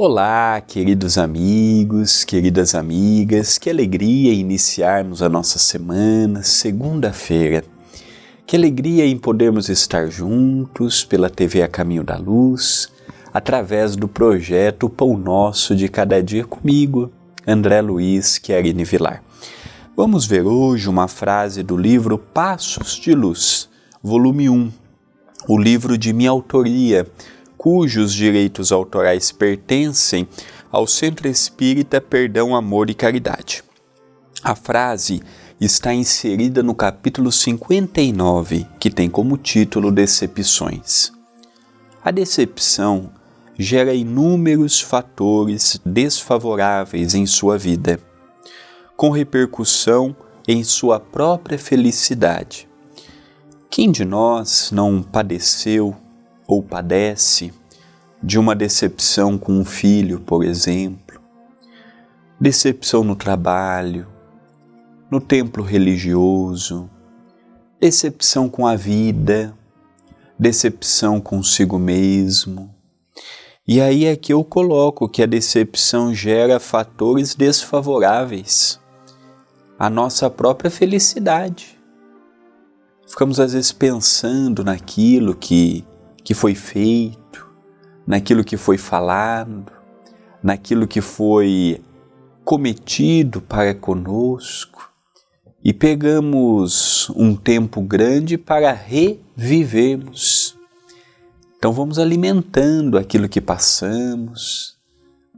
Olá, queridos amigos, queridas amigas, que alegria iniciarmos a nossa semana, segunda-feira. Que alegria em podermos estar juntos pela TV A Caminho da Luz, através do projeto Pão Nosso de Cada Dia comigo, André Luiz Querine Vilar. Vamos ver hoje uma frase do livro Passos de Luz, volume 1, o livro de minha autoria cujos direitos autorais pertencem ao Centro Espírita Perdão, Amor e Caridade. A frase está inserida no capítulo 59, que tem como título Decepções. A decepção gera inúmeros fatores desfavoráveis em sua vida, com repercussão em sua própria felicidade. Quem de nós não padeceu ou padece de uma decepção com um filho, por exemplo, decepção no trabalho, no templo religioso, decepção com a vida, decepção consigo mesmo. E aí é que eu coloco que a decepção gera fatores desfavoráveis à nossa própria felicidade. Ficamos às vezes pensando naquilo que que foi feito, naquilo que foi falado, naquilo que foi cometido para conosco e pegamos um tempo grande para revivermos. Então vamos alimentando aquilo que passamos,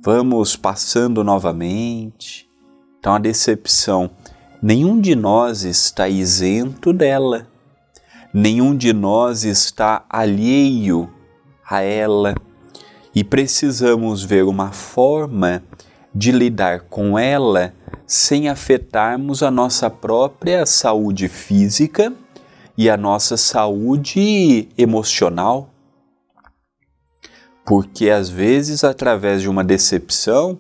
vamos passando novamente. Então a decepção, nenhum de nós está isento dela nenhum de nós está alheio a ela e precisamos ver uma forma de lidar com ela sem afetarmos a nossa própria saúde física e a nossa saúde emocional. Porque às vezes, através de uma decepção,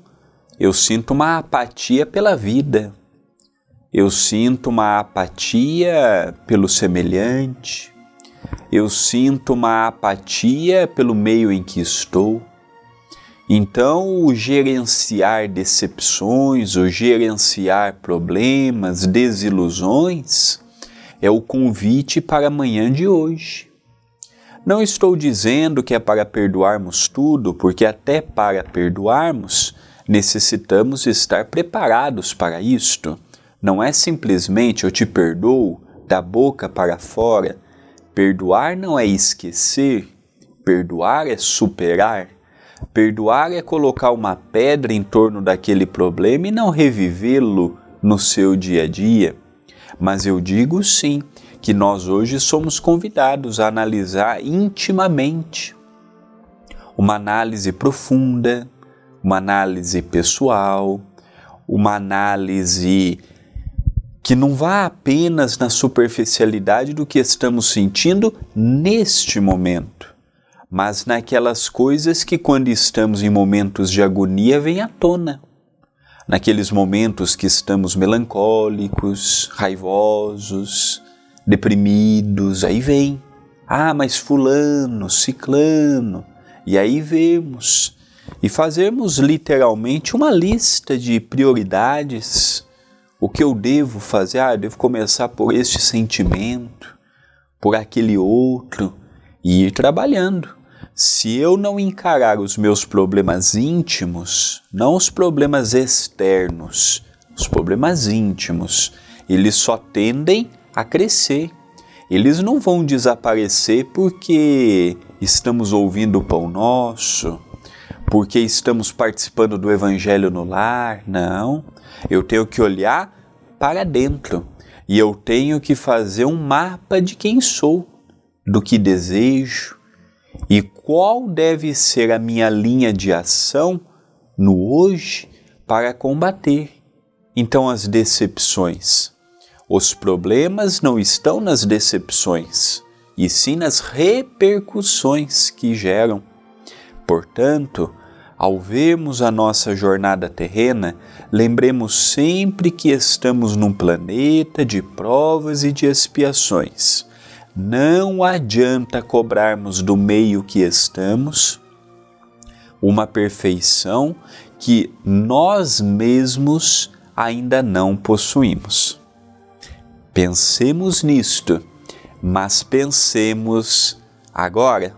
eu sinto uma apatia pela vida, eu sinto uma apatia pelo semelhante, eu sinto uma apatia pelo meio em que estou. Então, o gerenciar decepções, o gerenciar problemas, desilusões, é o convite para a manhã de hoje. Não estou dizendo que é para perdoarmos tudo, porque até para perdoarmos necessitamos estar preparados para isto não é simplesmente eu te perdoo da boca para fora. Perdoar não é esquecer, perdoar é superar. Perdoar é colocar uma pedra em torno daquele problema e não revivê-lo no seu dia a dia. Mas eu digo sim que nós hoje somos convidados a analisar intimamente uma análise profunda, uma análise pessoal, uma análise que não vá apenas na superficialidade do que estamos sentindo neste momento, mas naquelas coisas que, quando estamos em momentos de agonia, vêm à tona. Naqueles momentos que estamos melancólicos, raivosos, deprimidos, aí vem. Ah, mas Fulano, Ciclano. E aí vemos. E fazemos literalmente uma lista de prioridades o que eu devo fazer? Ah, eu devo começar por este sentimento, por aquele outro e ir trabalhando. Se eu não encarar os meus problemas íntimos, não os problemas externos, os problemas íntimos, eles só tendem a crescer. Eles não vão desaparecer porque estamos ouvindo o pão nosso, porque estamos participando do evangelho no lar, não. Eu tenho que olhar para dentro e eu tenho que fazer um mapa de quem sou, do que desejo e qual deve ser a minha linha de ação no hoje para combater. Então, as decepções. Os problemas não estão nas decepções, e sim nas repercussões que geram. Portanto, ao vermos a nossa jornada terrena, lembremos sempre que estamos num planeta de provas e de expiações. Não adianta cobrarmos do meio que estamos, uma perfeição que nós mesmos ainda não possuímos. Pensemos nisto, mas pensemos agora.